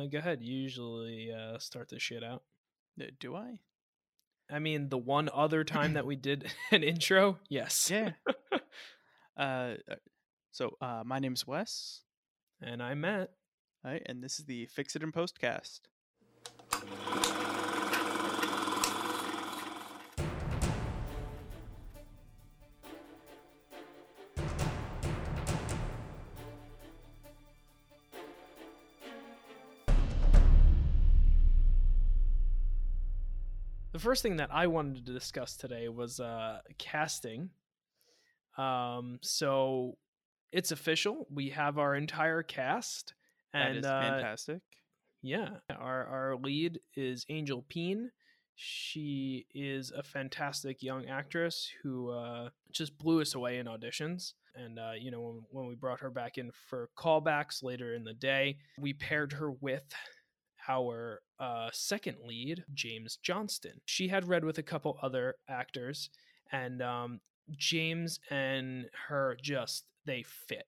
uh, go ahead. You usually uh, start the shit out. Uh, Do I? I mean, the one other time that we did an intro, yes. Yeah. uh, uh, so uh, my name's Wes, and I met. right, and this is the Fix It in Postcast. First thing that I wanted to discuss today was uh, casting. Um, so it's official. We have our entire cast, That and is uh, fantastic. yeah, our our lead is Angel Peen. She is a fantastic young actress who uh, just blew us away in auditions. And uh, you know, when, when we brought her back in for callbacks later in the day, we paired her with our uh, second lead, James Johnston. She had read with a couple other actors, and um, James and her just they fit.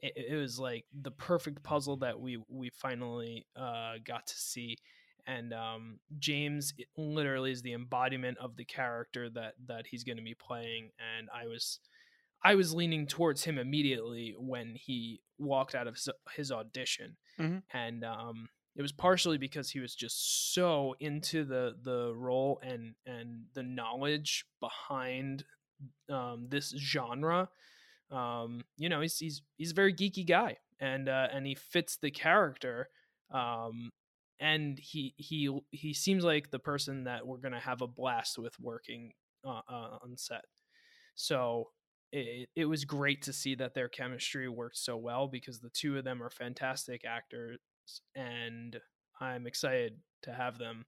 It, it was like the perfect puzzle that we we finally uh, got to see, and um, James it literally is the embodiment of the character that that he's going to be playing, and I was. I was leaning towards him immediately when he walked out of his, his audition, Mhm. and um, it was partially because he was just so into the the role and and the knowledge behind um, this genre. Um, you know, he's he's he's a very geeky guy, and uh, and he fits the character. Um, and he he he seems like the person that we're gonna have a blast with working uh, uh, on set. So it, it was great to see that their chemistry worked so well because the two of them are fantastic actors and I'm excited to have them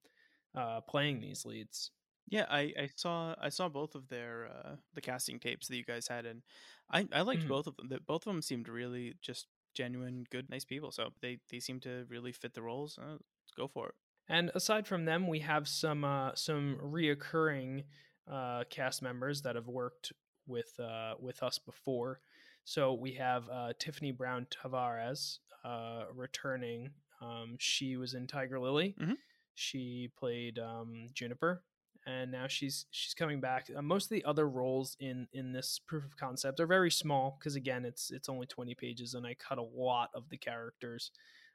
uh, playing these leads. Yeah, I, I saw I saw both of their uh, the casting tapes that you guys had, and I, I liked Mhm. both of them. That both of them seemed really just genuine, good, nice people. So they they seem to really fit the roles. Uh, let's go for it. And aside from them, we have some uh, some reoccurring uh, cast members that have worked with uh, with us before. So we have uh, Tiffany Brown Tavares uh, returning. Um, she was in Tiger Lily. Mhm. She played um, Juniper, and now she's she's coming back. Uh, most of the other roles in in this proof of concept are very small because again, it's it's only twenty pages, and I cut a lot of the characters.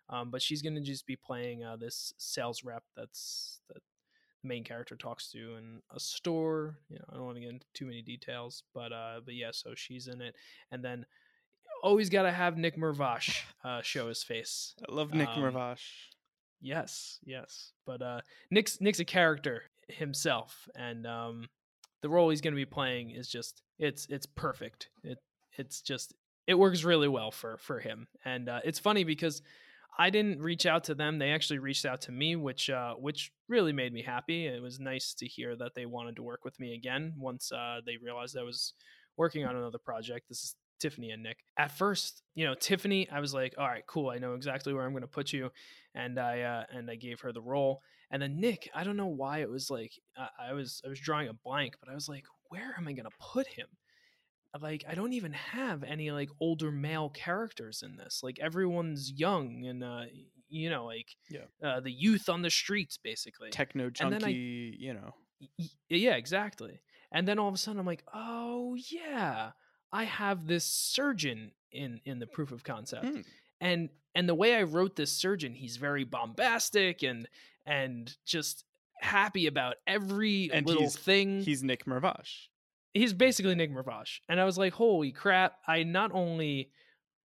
Um, but she's going to just be playing uh, this sales rep that's that the main character talks to in a store. You know, I don't want to get into too many details, but uh, but yeah, so she's in it, and then always got to have Nick Mervosh uh, show his face. I love Nick Um, Mervosh. Yes, yes, but uh, Nick's Nick's a character himself, and um, the role he's going to be playing is just it's it's perfect. It it's just it works really well for for him, and uh, it's funny because I didn't reach out to them; they actually reached out to me, which uh, which really made me happy. It was nice to hear that they wanted to work with me again once uh, they realized I was working on another project. This is Tiffany and Nick. At first, you know, Tiffany, I was like, all right, cool. I know exactly where I'm going to put you. And I, uh, and I gave her the role. And then Nick, I don't know why it was like, I, I was, I was drawing a blank, but I was like, where am I going to put him? Like, I don't even have any like older male characters in this. Like everyone's young and, uh, you know, like Yeah. uh, the youth on the streets, basically. Techno junkie, I- you know. Y- y- yeah exactly and then all of a sudden i'm like oh yeah i have this surgeon in in the proof of concept Hmm. and and the way i wrote this surgeon he's very bombastic and and just happy about every And little he's- thing He's Nick Mervosh. he's basically Nick Mervosh. And I was like, holy crap! I not only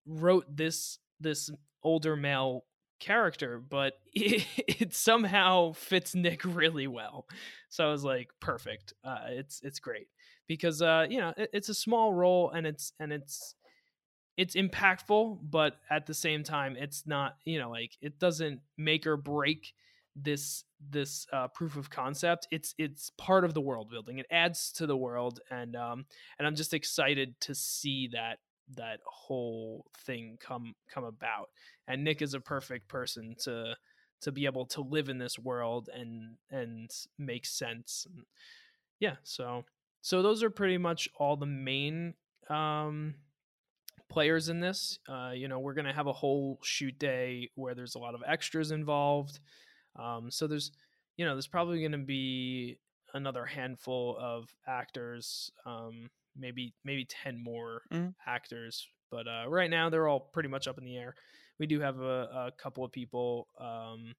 wrote this this older male character, but it, it somehow fits Nick really well. So I was like, perfect. Uh, it's it's great because uh, you know it, it's a small role and it's and it's it's impactful, but at the same time, it's not you know like it doesn't make or break this this uh, proof of concept. It's it's part of the world building. It adds to the world and um and i'm just excited to see that that whole thing come come about. And nick is a perfect person to to be able to live in this world and and make sense. And yeah so so those are pretty much all the main um players in this. Uh, you know, we're gonna have a whole shoot day where there's a lot of extras involved. Um, so there's, you know, there's probably gonna be another handful of actors, um, maybe maybe ten more Mhm. actors. But uh, right now they're all pretty much up in the air. We do have a, a couple of people um,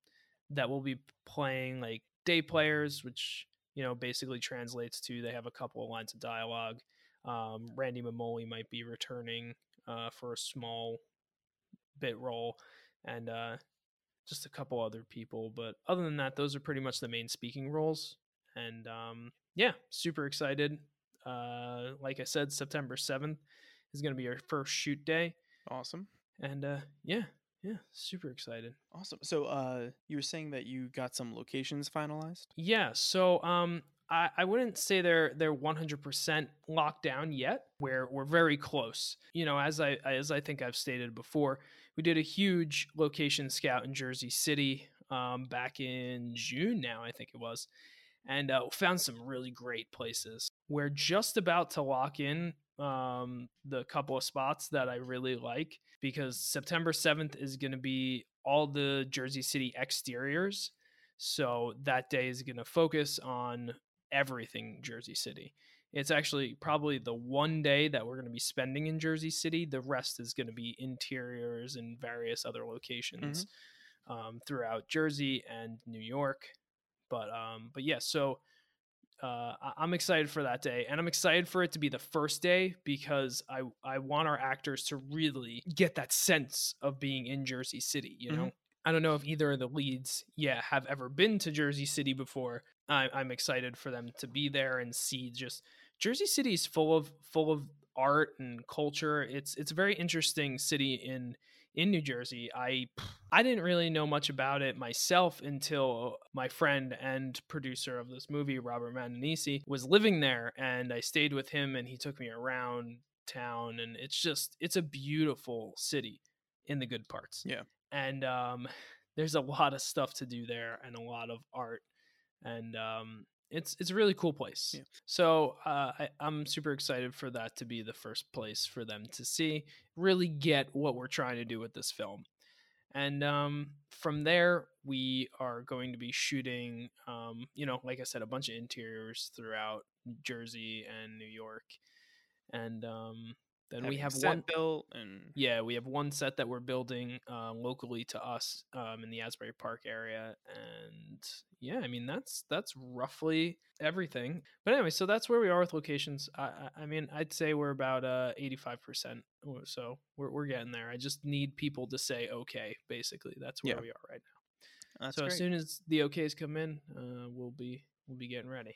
that will be playing like day players, which you know basically translates to they have a couple of lines of dialogue. Um, Randy Mamoli might be returning uh, for a small bit role, and uh, just a couple other people. But other than that, those are pretty much the main speaking roles. And um, yeah, super excited. Uh, like I said, September seventh is going to be our first shoot day, Awesome. and uh, yeah, yeah, super excited. Awesome. So, uh, you were saying that you got some locations finalized. Yeah, so um I, I wouldn't say they're they're 100% locked down yet. We're we're very close. You know, as I as I think I've stated before, we did a huge location scout in Jersey City um, back in June now, I think it was, and uh, found some really great places. We're just about to lock in um, the couple of spots that I really like because September 7th is going to be all the Jersey City exteriors. So that day is going to focus on everything Jersey City. It's actually probably the one day that we're going to be spending in Jersey City. The rest is going to be interiors and various other locations um, throughout Jersey and New York. But um, but yeah, so uh, I'm excited for that day, and I'm excited for it to be the first day because I I want our actors to really get that sense of being in Jersey City. You know, I don't know if either of the leads, yeah, have ever been to Jersey City before. I, I'm excited for them to be there and see just Jersey City is full of full of art and culture. It's it's a very interesting city in in New Jersey. I I didn't really know much about it myself until my friend and producer of this movie, Robert Mananisi, was living there and I stayed with him and he took me around town and it's just it's a beautiful city in the good parts. Yeah. And um there's a lot of stuff to do there and a lot of art and um it's it's a really cool place. Yeah. So uh, I, I'm super excited for that to be the first place for them to see, really get what we're trying to do with this film. And um, from there, we are going to be shooting, um, you know, like I said, a bunch of interiors throughout Jersey and New York. And um, then we have one built and yeah, we have one set that we're building uh, locally to us um, in the Asbury Park area, and yeah, I mean that's that's roughly everything. But anyway, so that's where we are with locations. I, I, I mean, I'd say we're about uh, eighty-five percent, so we're we're getting there. I just need people to say okay. Basically, that's where Yeah. we are right now. that's so great. as soon as the OKs come in, uh, we'll be we'll be getting ready.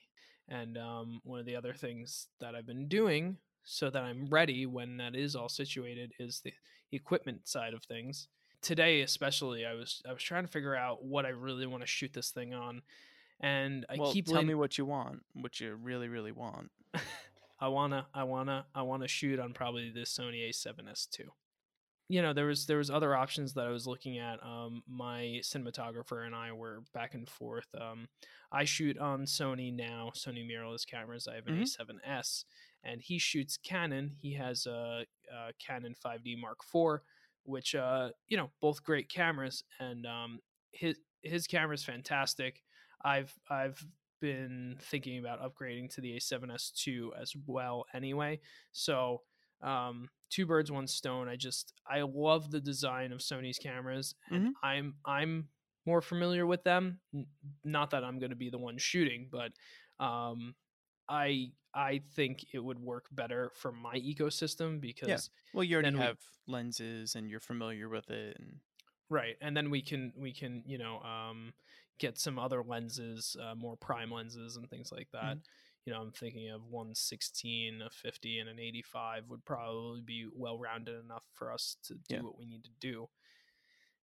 And um, one of the other things that I've been doing so that I'm ready when that is all situated is the equipment side of things. Today, especially, I was I was trying to figure out what I really want to shoot this thing on, and I well, keep tell me what you want, what you really, really want. I wanna, I wanna, I wanna shoot on probably the Sony A7S II. You know, there was there was other options that I was looking at. Um, my cinematographer and I were back and forth. Um, I shoot on Sony now, Sony mirrorless cameras. I have an Mhm. A7S, and he shoots Canon. He has a, a Canon 5D Mark IV, which uh, you know, both great cameras, and um, his his camera's fantastic. I've I've been thinking about upgrading to the A7S two as well anyway. So, um, two birds, one stone. I just I love the design of Sony's cameras, and Mhm. I'm I'm more familiar with them. Not that I'm going to be the one shooting, but um, I I think it would work better for my ecosystem because Well, you already Then we- have lenses and you're familiar with it, and right and then we can we can you know um get some other lenses uh, more prime lenses and things like that you know i'm thinking of 116 a 50 and an 85 would probably be well rounded enough for us to do Yeah. what we need to do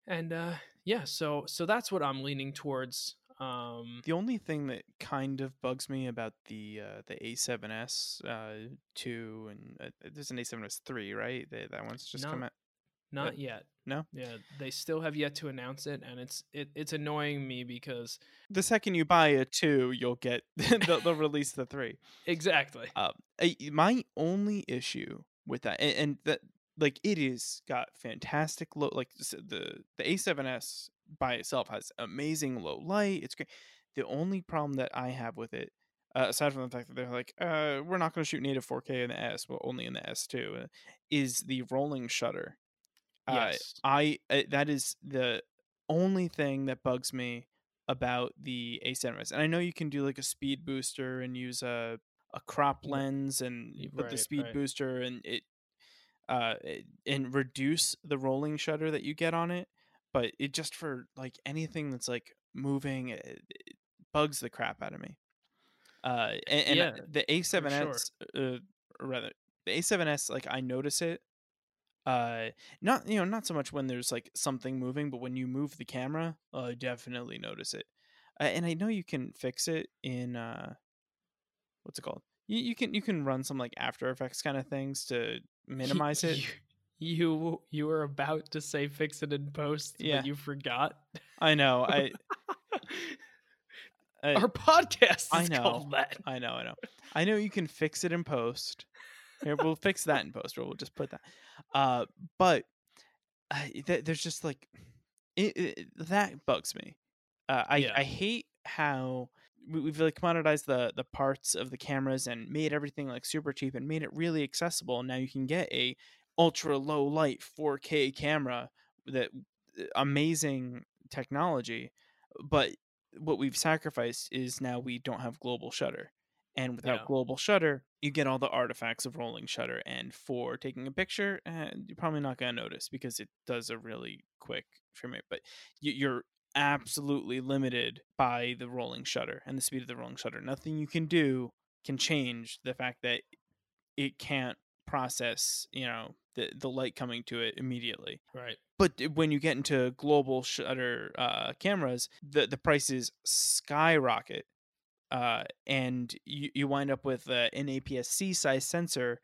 and uh yeah so so that's what i'm leaning towards um the only thing that kind of bugs me about the uh, the A7S uh, two and uh, there's an A7S three, right? They, that one's just come out. Not yet No? yeah they still have yet to announce it and it's it, it's annoying me because The second you buy a two, you'll get they'll, they'll release the three. exactly Um, I- my only issue with that, and, and that like it is got fantastic low like the the A7S by itself has amazing low light. It's great. The only problem that I have with it, uh, aside from the fact that they're like, uh, we're not going to shoot native 4K in the S, but only in the S2, uh, is the rolling shutter. Uh, Yes. I uh, that is the only thing that bugs me about the A7S. And I know you can do like a speed booster and use a a crop lens and put the speed right. booster and it uh it- and reduce the rolling shutter that you get on it but it just for like anything that's like moving it, it bugs the crap out of me uh and, and uh, Yeah, the a7s uh, rather the a7s like i notice it uh not you know not so much when there's like something moving but when you move the camera i definitely notice it uh, and i know you can fix it in uh what's it called you, you can you can run some like after effects kind of things to minimize it You, you were about to say fix it in post, Yeah. you forgot. i know i I- Our podcast I is know. called that. I know, I know. I know you can fix it in post. Here, we'll fix that in post, or we'll just put that. Uh, but uh, th- there's just like it, it, that bugs me. Uh, I Yeah. I hate how we, we've like commoditized the the parts of the cameras and made everything like super cheap and made it really accessible. Now you can get a ultra low light 4K camera that uh, amazing technology, but what we've sacrificed is now we don't have global shutter. And without Yeah. global shutter, you get all the artifacts of rolling shutter. And for taking a picture, eh, you're probably not going to notice because it does a really quick frame rate. But you, you're absolutely limited by the rolling shutter and the speed of the rolling shutter. Nothing you can do can change the fact that it can't process, you know, the, the light coming to it immediately Right. but when you get into global shutter uh, cameras, the the prices skyrocket, uh, and you, you wind up with uh, an APS-C size sensor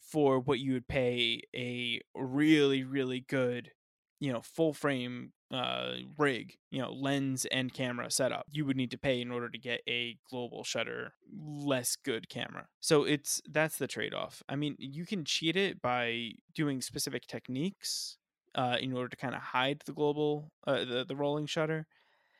for what you would pay a really really good, you know, full frame uh, rig, you know, lens and camera setup. You would need to pay in order to get a global shutter less good camera. So it's that's the trade off. I mean, you can cheat it by doing specific techniques uh, in order to kind of hide the global uh, the the rolling shutter.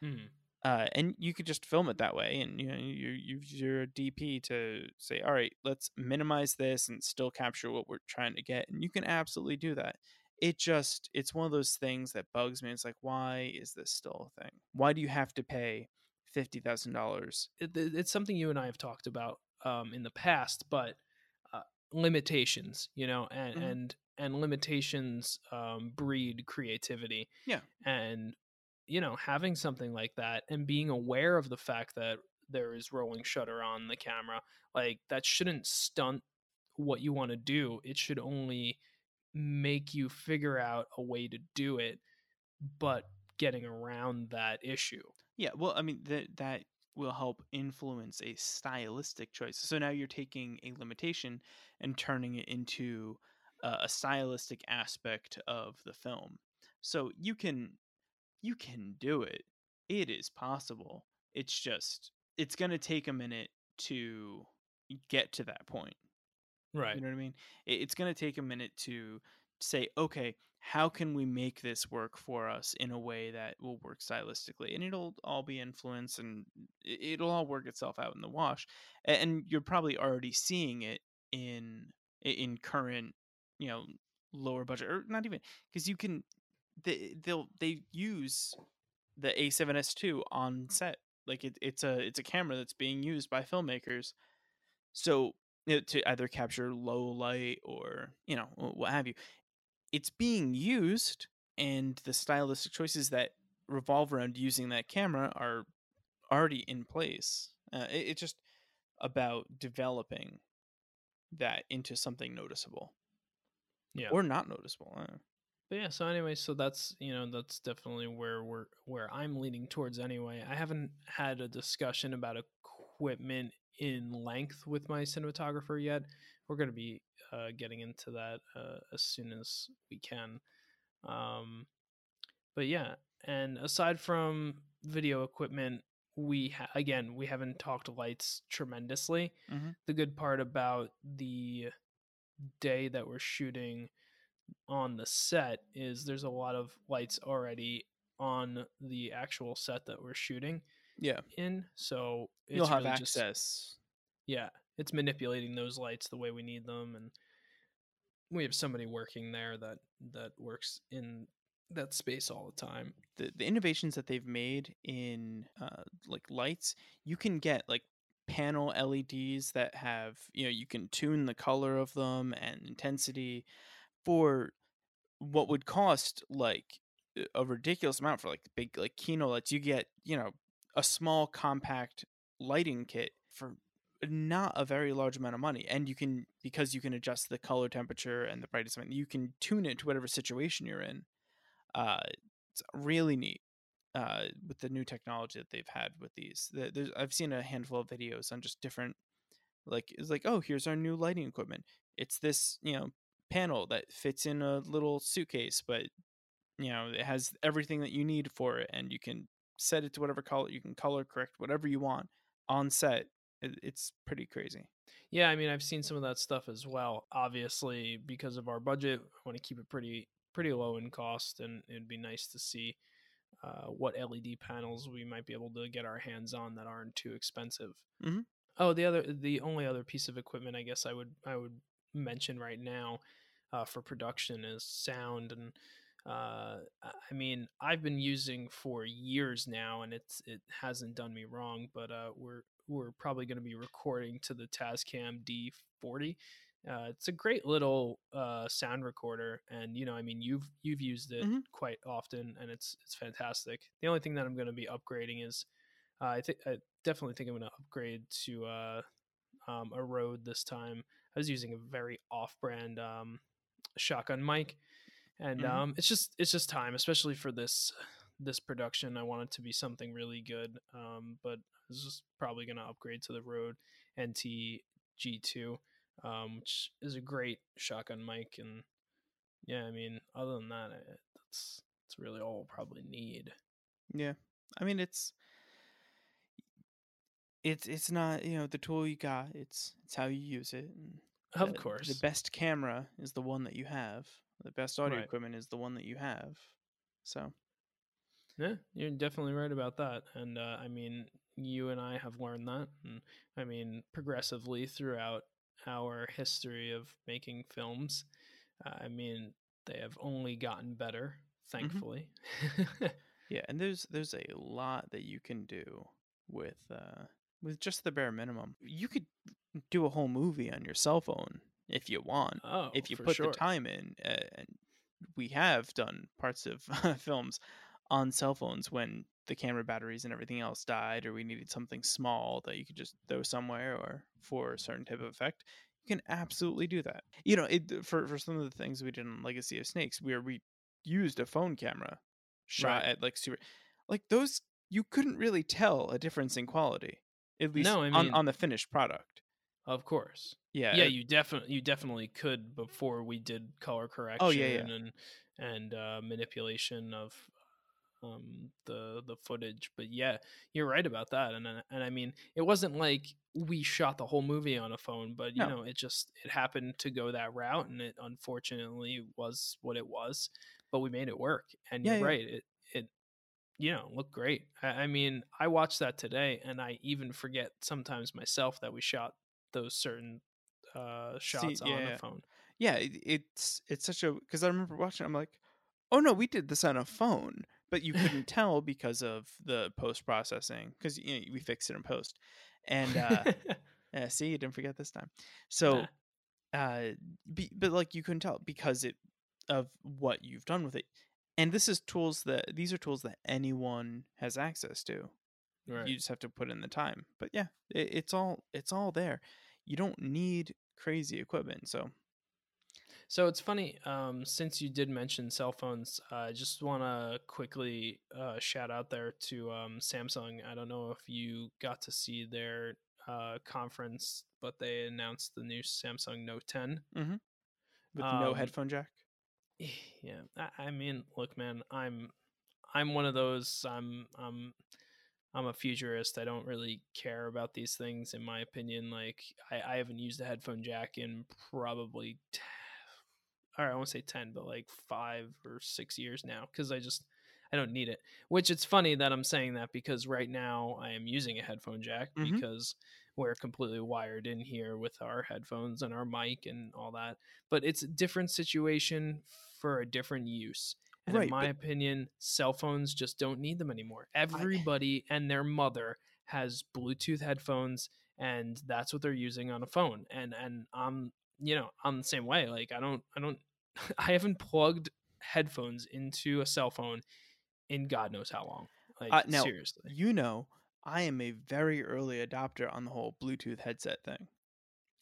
Mhm. Uh, and you could just film it that way, and you know you you use your DP to say, all right, let's minimize this and still capture what we're trying to get, and you can absolutely do that. It just it's one of those things that bugs me. It's like, why is this still a thing? Why do you have to pay fifty thousand dollars? It, it- it's something you and I have talked about um, in the past, but uh, limitations, you know, and Mhm. and and limitations um, breed creativity. Yeah. and you know, having something like that and being aware of the fact that there is rolling shutter on the camera, like that shouldn't stunt what you want to do. It should only make you figure out a way to do it, but getting around that issue. Yeah, well, I mean that that will help influence a stylistic choice. So now you're taking a limitation and turning it into uh, a stylistic aspect of the film. So you can you can do it. It is possible. It's just it's going to take a minute to get to that point. Right. You know what I mean? It's going to take a minute to say, okay, how can we make this work for us in a way that will work stylistically? And it'll all be influence and it- it'll all work itself out in the wash. And you're probably already seeing it in in current, you know, lower budget or not even because you can they they'll they use the A7S2 on set. Like it, it's a it's a camera that's being used by filmmakers. So you know, to either capture low light or you know what have you, it's being used, and the stylistic choices that revolve around using that camera are already in place. Uh, it, it's just about developing that into something noticeable Yeah. or not noticeable. I don't know. But yeah, so anyway, so that's you know that's definitely where we're where I'm leaning towards anyway. I haven't had a discussion about equipment in length with my cinematographer yet. We're going to be uh, getting into that uh, as soon as we can. Um, but yeah, and aside from video equipment, we ha- again we haven't talked lights tremendously. Mhm. The good part about the day that we're shooting on the set is there's a lot of lights already on the actual set that we're shooting Yeah, in. So it's you'll have really just- access. yeah, it's manipulating those lights the way we need them, and we have somebody working there that that works in that space all the time. the, the innovations that they've made in uh, like lights you can get like panel leds that have you know you can tune the color of them and intensity for what would cost like a- ridiculous amount for like big like kino lights you get you know a small compact lighting kit for not a very large amount of money and you can because you can adjust the color temperature and the brightness you can tune it to whatever situation you're in uh it's really neat uh, with the new technology that they've had with these. There's, I've seen a handful of videos on just different, like it's like, oh, here's our new lighting equipment. It's this, you know, panel that fits in a little suitcase, but you know, it has everything that you need for it, and you can set it to whatever color you can color correct whatever you want on set. It's pretty crazy. Yeah, I mean, I've seen some of that stuff as well. Obviously, because of our budget, I want to keep it pretty pretty low in cost, and it'd be nice to see uh, what LED panels we might be able to get our hands on that aren't too expensive. Mhm. Oh, the other, the only other piece of equipment I guess I would I would mention right now uh, for production is sound, and uh, I mean I've been using for years now, and it's it hasn't done me wrong. But uh, we're we're probably going to be recording to the Tascam D40. Uh, it's a great little uh, sound recorder, and you know, I mean, you've you've used it Mhm. quite often, and it's it's fantastic. The only thing that I'm going to be upgrading is, uh, I think I definitely think I'm going to upgrade to uh, um, a Rode this time. I was using a very off-brand um, shotgun mic, and Mhm. um, it's just it's just time, especially for this this production. I want it to be something really good, um, but I was just probably going to upgrade to the Rode NT G2, um, which is a great shotgun mic. And yeah, I mean, other than that, I, that's that's really all we'll probably need. Yeah, I mean it's it's it's not you know the tool you got. It's it's how you use it. And Of course, the best camera is the one that you have. The best audio Right. equipment is the one that you have. So Yeah, you're definitely right about that. And uh, I mean, you and I have learned that. And I mean, progressively throughout our history of making films, uh, I mean, they have only gotten better, thankfully. yeah, and there's there's a lot that you can do with uh with just the bare minimum. You could do a whole movie on your cell phone if you want. oh, if you put sure. the time in uh, and we have done parts of films on cell phones when the camera batteries and everything else died or we needed something small that you could just throw somewhere or for a certain type of effect you can absolutely do that you know it, for, for some of the things we did in legacy of snakes where we used a phone camera shot Right. at like super like those you couldn't really tell a difference in quality at least No, I on, on the finished product Of course. yeah yeah, it- you definitely you definitely could before we did color correction Oh, yeah, yeah. and and uh, manipulation of um the the footage but yeah you're right about that and I- and I mean it wasn't like we shot the whole movie on a phone but you No. know it just it happened to go that route and it unfortunately was what it was but we made it work and Yeah, you're yeah. right it it you know looked great I, I mean I watched that today and I even forget sometimes myself that we shot those certain uh shots on yeah, a yeah. phone. Yeah it, it's it's such a because i remember watching it, i'm like oh no we did this on a phone but you couldn't tell because of the post processing because you know, we fixed it in post. And uh yeah, see you didn't forget this time. So uh be, but like you couldn't tell because it of what you've done with it. And this is tools that these are tools that anyone has access to. Right. you just have to put in the time. But yeah it, it's all it's all there you don't need crazy equipment so So it's funny, um, since you did mention cell phones, I just want to quickly uh, shout out there to um, Samsung. I don't know if you got to see their uh, conference, but they announced the new Samsung Note 10. mm-hmm. with no Um, headphone jack Yeah, I, I mean, look, man, I'm I'm one of those. I'm I'm I'm a futurist. I don't really care about these things, in my opinion. Like, I, I haven't used a headphone jack in probably t- or I won't say 10, but like five or six years now because I just I don't need it. Which it's funny that I'm saying that because right now I am using a headphone jack Mhm. because we're completely wired in here with our headphones and our mic and all that. But it's a different situation for a different use. And Right, in my but- opinion, cell phones just don't need them anymore. Everybody and their mother has Bluetooth headphones and that's what they're using on a phone. And and I'm you know, I'm the same way. Like I don't I don't I haven't plugged headphones into a cell phone in God knows how long. Like Uh, now, seriously. You know, I am a very early adopter on the whole Bluetooth headset thing.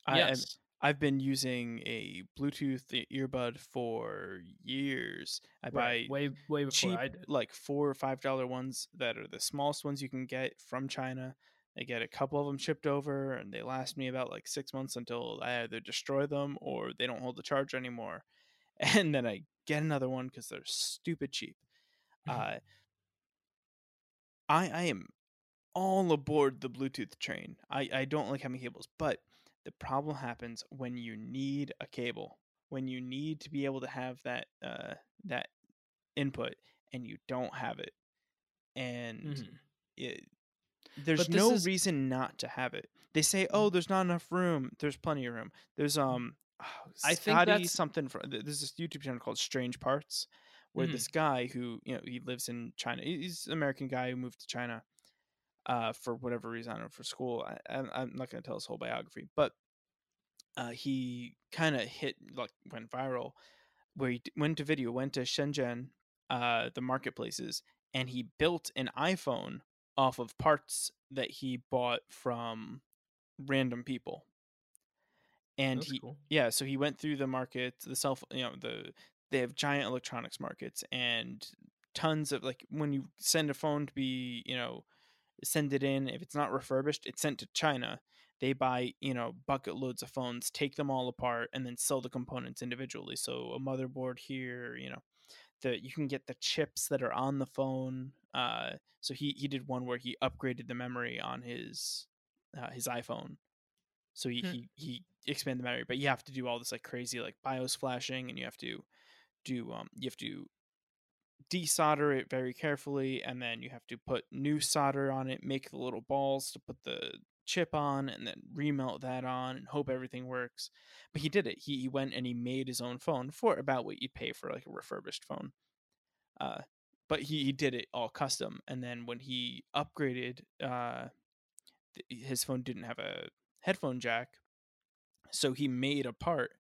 I, am- yes. I've been using a Bluetooth earbud for years. I buy Way way before cheap, I did. like four or five dollar ones that are the smallest ones you can get from China. I get a couple of them shipped over, and they last me about like six months until I either destroy them or they don't hold the charge anymore. And then I get another one because they're stupid cheap. Uh, I I am all aboard the Bluetooth train. I I don't like having cables, but the problem happens when you need a cable, when you need to be able to have that uh that input and you don't have it, and Mhm. it, there's no is- reason not to have it. They say, "Oh, there's not enough room." There's plenty of room. There's um, oh, I think Scotty that's- something for there's this YouTube channel called Strange Parts, where Mhm. this guy who you know he lives in China. He's an American guy who moved to China, uh, for whatever reason, I don't know, for school. I, I'm I'm not going to tell his whole biography, but uh, he kind of hit like went viral, where he went to video, went to Shenzhen, uh, the marketplaces, and he built an iPhone off of parts that he bought from random people. And That's he, cool. yeah, so he went through the market, the self, you know, the they have giant electronics markets and tons of like when you send a phone to be, you know, send it in. If it's not refurbished, it's sent to China. They buy, you know, bucket loads of phones, take them all apart, and then sell the components individually. So a motherboard here, you know, the you can get the chips that are on the phone. Uh, so he he did one where he upgraded the memory on his uh, his iPhone. So he, Hmm. he he expanded the memory, but you have to do all this like crazy like BIOS flashing, and you have to do um you have to desolder it very carefully and then you have to put new solder on it make the little balls to put the chip on and then remelt that on and hope everything works. But he did it. He, he went and he made his own phone for about what you'd pay for like a refurbished phone. Uh but he, he did it all custom and then when he upgraded uh th- his phone didn't have a headphone jack so he made a part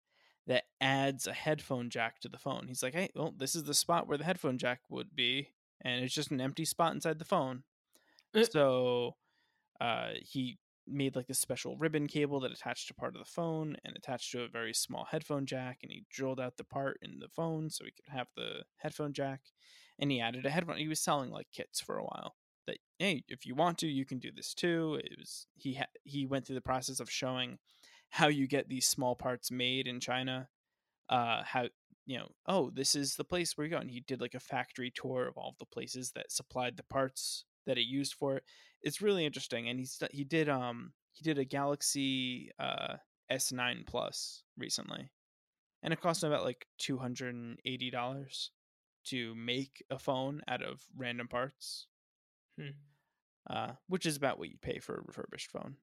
that adds a headphone jack to the phone. He's like, hey, well, this is the spot where the headphone jack would be, and it's just an empty spot inside the phone. Eh. so uh, he made like this special ribbon cable that attached to part of the phone and attached to a very small headphone jack, and he drilled out the part in the phone so he could have the headphone jack, and he added a headphone. He was selling like kits for a while. That hey, if you want to, you can do this too. It was he ha- he went through the process of showing how you get these small parts made in China. Uh, how you know? Oh, this is the place where you go. And he did like a factory tour of all of the places that supplied the parts that it used for it. It's really interesting, and he's he did um he did a Galaxy uh S9 Plus recently, and it cost him about like two hundred and eighty dollars to make a phone out of random parts. Hmm. Uh, which is about what you pay for a refurbished phone.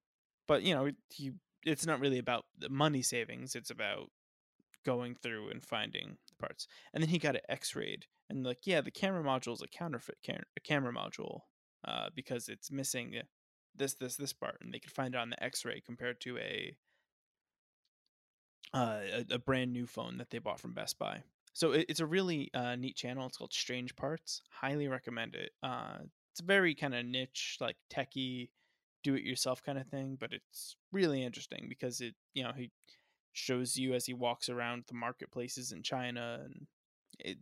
But you know, he it's not really about the money savings. It's about going through and finding the parts. And then he got it X-rayed, and like, yeah, the camera module is a counterfeit camera module uh, because it's missing this, this, this part, and they could find it on the X-ray compared to a uh, a, a brand new phone that they bought from Best Buy. So it, it's a really uh, neat channel. It's called Strange Parts. Highly recommend it. Uh, it's very kind of niche, like techie, do it yourself kind of thing, but it's really interesting because it, you know, he shows you as he walks around the marketplaces in China, and it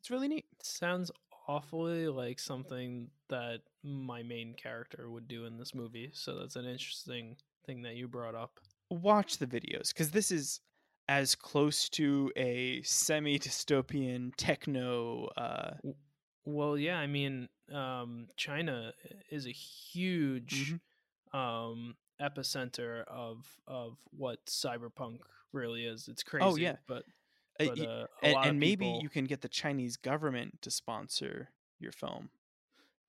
it's really neat. Sounds awfully like something that my main character would do in this movie. So that's an interesting thing that you brought up. Watch the videos because this is as close to a semi dystopian techno. Uh, Well, yeah, I mean, um, China is a huge um, epicenter of of what cyberpunk really is. It's crazy, Oh, yeah. but Uh, but uh, and, and maybe people, you can get the Chinese government to sponsor your film.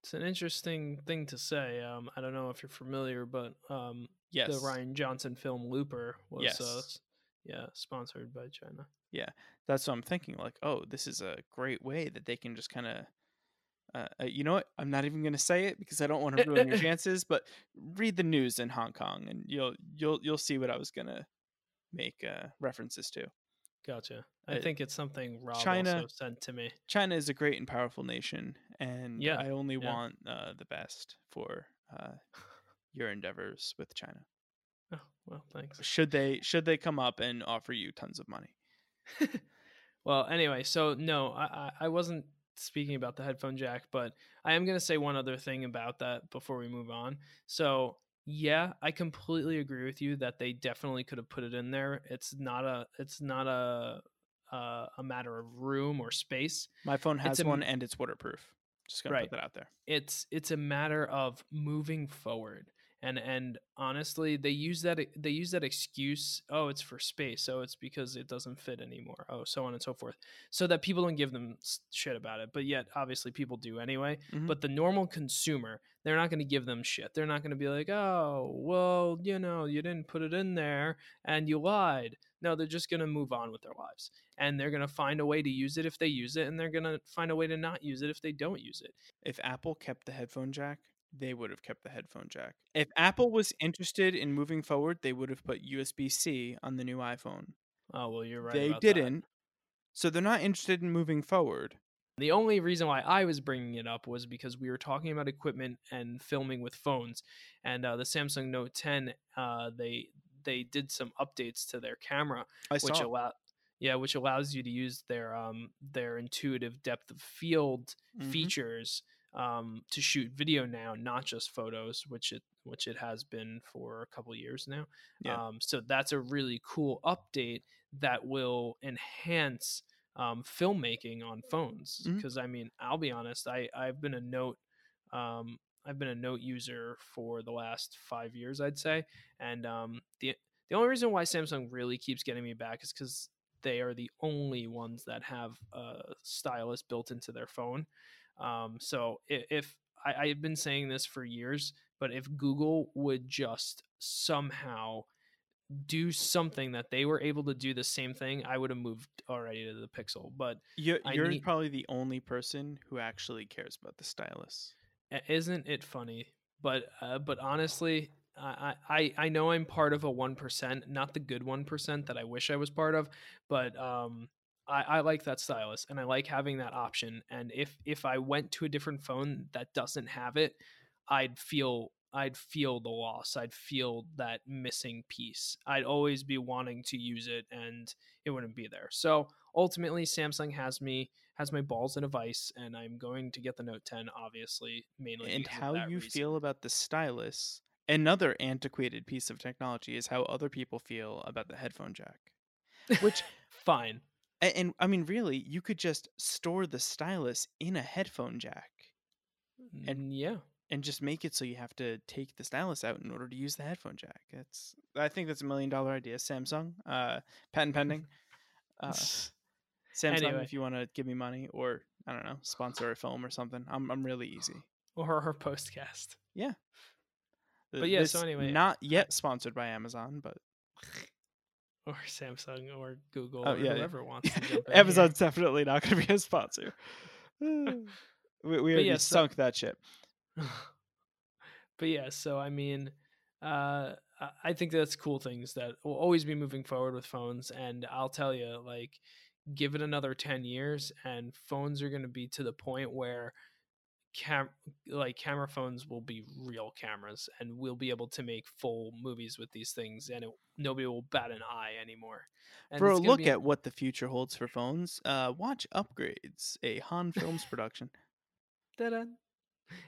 It's an interesting thing to say. Um, I don't know if you're familiar, but um, Yes. the Rian Johnson film Looper was uh, Yes. s- yeah sponsored by China. Yeah, that's what I'm thinking. Like, oh, this is a great way that they can just kind of. Uh, uh, you know what? I'm not even going to say it because I don't want to ruin your chances. But read the news in Hong Kong, and you'll you'll you'll see what I was going to make uh, references to. Gotcha. I Uh, think it's something Rob China- also sent to me. China is a great and powerful nation, and Yeah, I only yeah. want uh, the best for uh, your endeavors with China. Oh well, thanks. Should they should they come up and offer you tons of money? well, anyway, so no, I I wasn't speaking about the headphone jack, but I am going to say one other thing about that before we move on. So, yeah, I completely agree with you that they definitely could have put it in there. It's not a it's not a uh, a matter of room or space. My phone has a one and it's waterproof. Just gonna put that out there. It's it's a matter of moving forward. And and honestly, they use that they use that excuse, oh, it's for space. Oh, it's because it doesn't fit anymore. Oh, so on and so forth. So that people don't give them shit about it. But yet obviously people do anyway. Mhm. But the normal consumer, they're not going to give them shit. They're not going to be like, "Oh, well, you know, you didn't put it in there and you lied." No, they're just going to move on with their lives. And they're going to find a way to use it if they use it and they're going to find a way to not use it if they don't use it. If Apple kept the headphone jack, they would have kept the headphone jack. If Apple was interested in moving forward, they would have put USB C on the new iPhone. Oh, well, you're right. they didn't. So they're not interested in moving forward. The only reason why I was bringing it up was because we were talking about equipment and filming with phones, and uh, the Samsung Note 10, uh, they they did some updates to their camera, I which saw. allow yeah, which allows you to use their um their intuitive depth of field Mhm. features um to shoot video now, not just photos, which it which it has been for a couple years now. Yeah. Um, so that's a really cool update that will enhance um, filmmaking on phones. Because I mean, I'll be honest, I I've been a note. Um, I've been a note user for the last five years, I'd say, and um, the the only reason why Samsung really keeps getting me back is because they are the only ones that have a stylus built into their phone. Um, so i- if I, I've been saying this for years, but if Google would just somehow do something that they were able to do the same thing, I would have moved already to the Pixel. But You're, you're need- probably the only person who actually cares about the stylus. isn't it funny? But uh, but honestly, I, I I know I'm part of a one percent, not the good one percent that I wish I was part of, but um. I, I like that stylus and I like having that option. And if if I went to a different phone that doesn't have it, I'd feel I'd feel the loss. I'd feel that missing piece. I'd always be wanting to use it and it wouldn't be there. So ultimately Samsung has me has my balls in a vice and I'm going to get the Note 10 obviously mainly and how you reason. feel about the stylus, another antiquated piece of technology, is how other people feel about the headphone jack. which- fine. And, and I mean, really, you could just store the stylus in a headphone jack And yeah. and just make it so you have to take the stylus out in order to use the headphone jack. It's I think that's a million dollar idea. Samsung, uh, patent pending. Uh, Samsung, Anyway. if you want to give me money or I don't know, sponsor a film or something, I'm I'm really easy. or her postcast. Yeah. But yeah, so anyway, not yet sponsored by Amazon, but Or Samsung or Google Oh, or yeah, yeah. whoever wants to jump in. here. Amazon's definitely not going to be a sponsor. we we already yeah, so- sunk that ship. but yeah, so I mean, uh, I- I think that's cool things that will always be moving forward with phones. And I'll tell you, like, give it another 10 years, and phones are going to be to the point where cam like camera phones will be real cameras and we'll be able to make full movies with these things and it, nobody will bat an eye anymore and For a look be- at what the future holds for phones, uh, watch Upgrades, a Han Films production. Ta-da.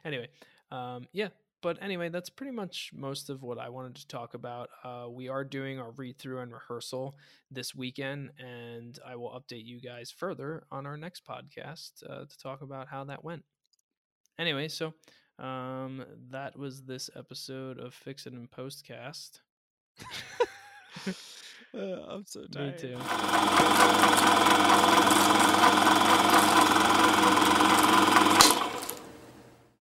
Anyway, um, yeah. But anyway, that's pretty much most of what I wanted to talk about. Uh, we are doing our read through and rehearsal this weekend, and I will update you guys further on our next podcast uh, to talk about how that went. Anyway, so um, that was this episode of Fix It in Postcast. Uh, I'm so Me tired. too.